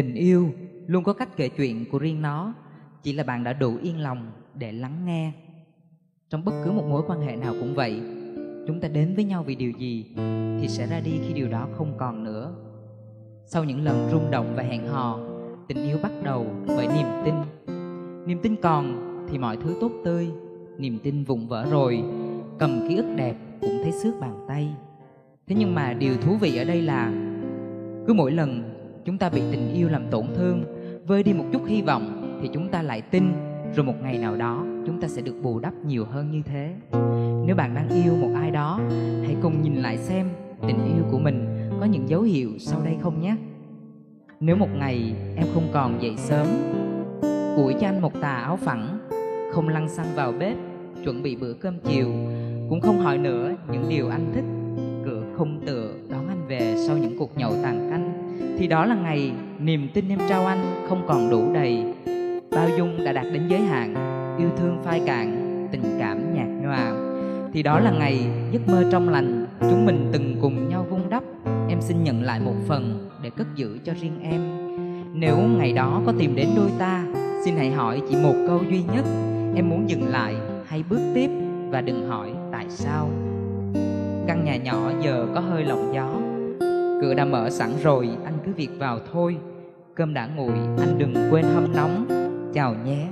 tình yêu, luôn có cách kể chuyện của riêng nó. Chỉ là bạn đã đủ yên lòng để lắng nghe. Trong bất cứ một mối quan hệ nào cũng vậy, chúng ta đến với nhau vì điều gì thì sẽ ra đi khi điều đó không còn nữa. Sau những lần rung động và hẹn hò, tình yêu bắt đầu bởi niềm tin. Niềm tin còn thì mọi thứ tốt tươi, niềm tin vụn vỡ rồi, cầm ký ức đẹp cũng thấy xước bàn tay. Thế nhưng mà điều thú vị ở đây là, cứ mỗi lần chúng ta bị tình yêu làm tổn thương, vơi đi một chút hy vọng thì chúng ta lại tin rồi một ngày nào đó chúng ta sẽ được bù đắp nhiều hơn như thế. Nếu bạn đang yêu một ai đó, hãy cùng nhìn lại xem tình yêu của mình có những dấu hiệu sau đây không nhé. Nếu một ngày em không còn dậy sớm, ủi cho anh một tà áo phẳng, không lăn xăng vào bếp, chuẩn bị bữa cơm chiều, cũng không hỏi nữa những điều anh thích, cửa không tựa đón anh về sau những cuộc nhậu tàn canh thì đó là ngày niềm tin em trao anh không còn đủ đầy. Bao dung đã đạt đến giới hạn, yêu thương phai cạn, tình cảm nhạt nhòa. Thì đó là ngày giấc mơ trong lành, chúng mình từng cùng nhau vun đắp. Em xin nhận lại một phần để cất giữ cho riêng em. Nếu ngày đó có tìm đến đôi ta, xin hãy hỏi chỉ một câu duy nhất. Em muốn dừng lại hay bước tiếp? Và đừng hỏi tại sao. Căn nhà nhỏ giờ có hơi lộng gió cửa đã mở sẵn rồi, anh cứ việc vào thôi. Cơm đã nguội, anh đừng quên hâm nóng. Chào nhé,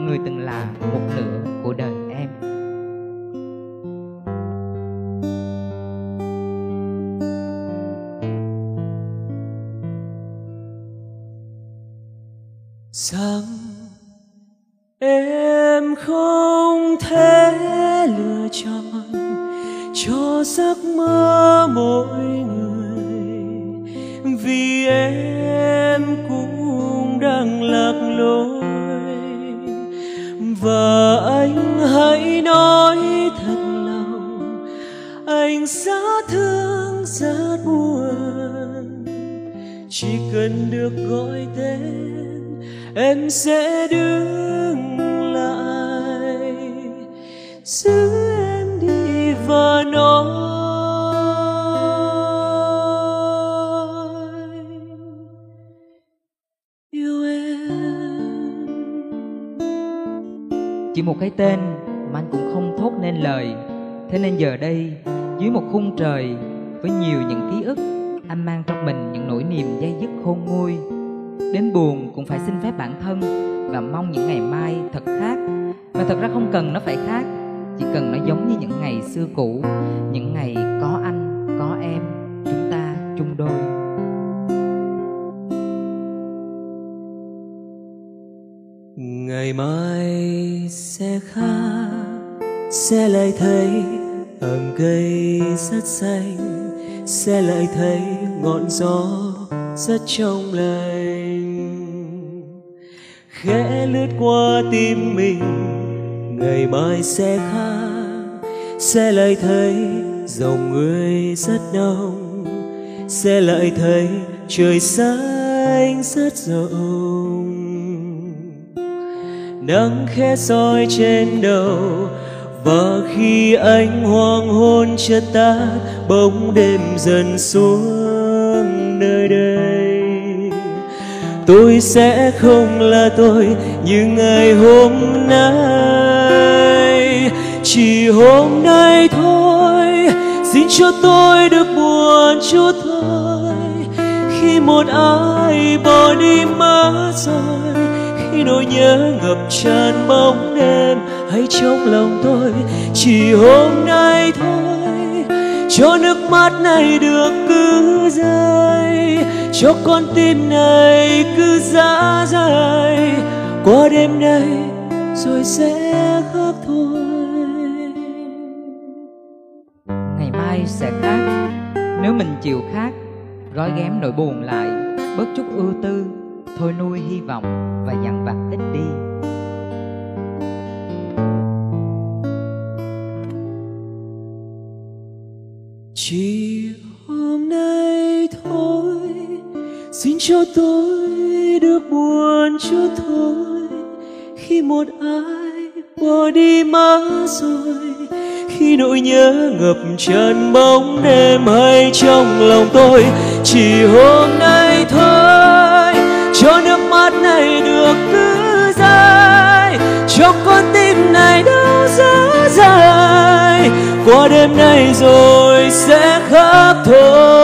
người từng là một nửa của đời em. Rằng em không thể lựa chọn cho giấc mơ mỗi người em cũng đang lạc lối. Và anh hãy nói thật lòng, anh rất thương rất buồn. Chỉ cần được gọi tên, em sẽ đứng lại. Giữ chỉ một cái tên mà anh cũng không thốt nên lời. Thế nên giờ đây, dưới một khung trời với nhiều những ký ức, anh mang trong mình những nỗi niềm dây dứt khôn nguôi. Đến buồn cũng phải xin phép bản thân và mong những ngày mai thật khác. Mà thật ra không cần nó phải khác, chỉ cần nó giống như những ngày xưa cũ, những ngày sẽ sẽ lại thấy ẩm cây rất xanh. Sẽ lại thấy ngọn gió rất trong lành. Khẽ lướt qua tim mình, ngày mai sẽ khác. Sẽ lại thấy dòng người rất đông. Sẽ lại thấy trời xanh rất rộng nắng khẽ soi trên đầu. Và khi ánh hoàng hôn chợt tắt, bóng đêm dần xuống nơi đây. Tôi sẽ không là tôi như ngày hôm nay. Chỉ hôm nay thôi, xin cho tôi được buồn chút thôi. Khi một ai bỏ đi mất rồi nỗi nhớ ngập tràn bóng đêm hay trong lòng tôi, chỉ hôm nay thôi. Cho nước mắt này được cứ rơi, cho con tim này cứ dã rời. Qua đêm nay rồi sẽ khác thôi. Ngày mai sẽ khác. Nếu mình chịu khác, gói ghém nỗi buồn lại, bớt chút ưu tư thôi nuôi hy vọng và dằn vặt ít đi. Chỉ hôm nay thôi, xin cho tôi được buồn chút thôi. Khi một ai bỏ đi mất rồi, khi nỗi nhớ ngập tràn bóng đêm hay trong lòng tôi, chỉ hôm nay qua đêm nay rồi sẽ khác thôi.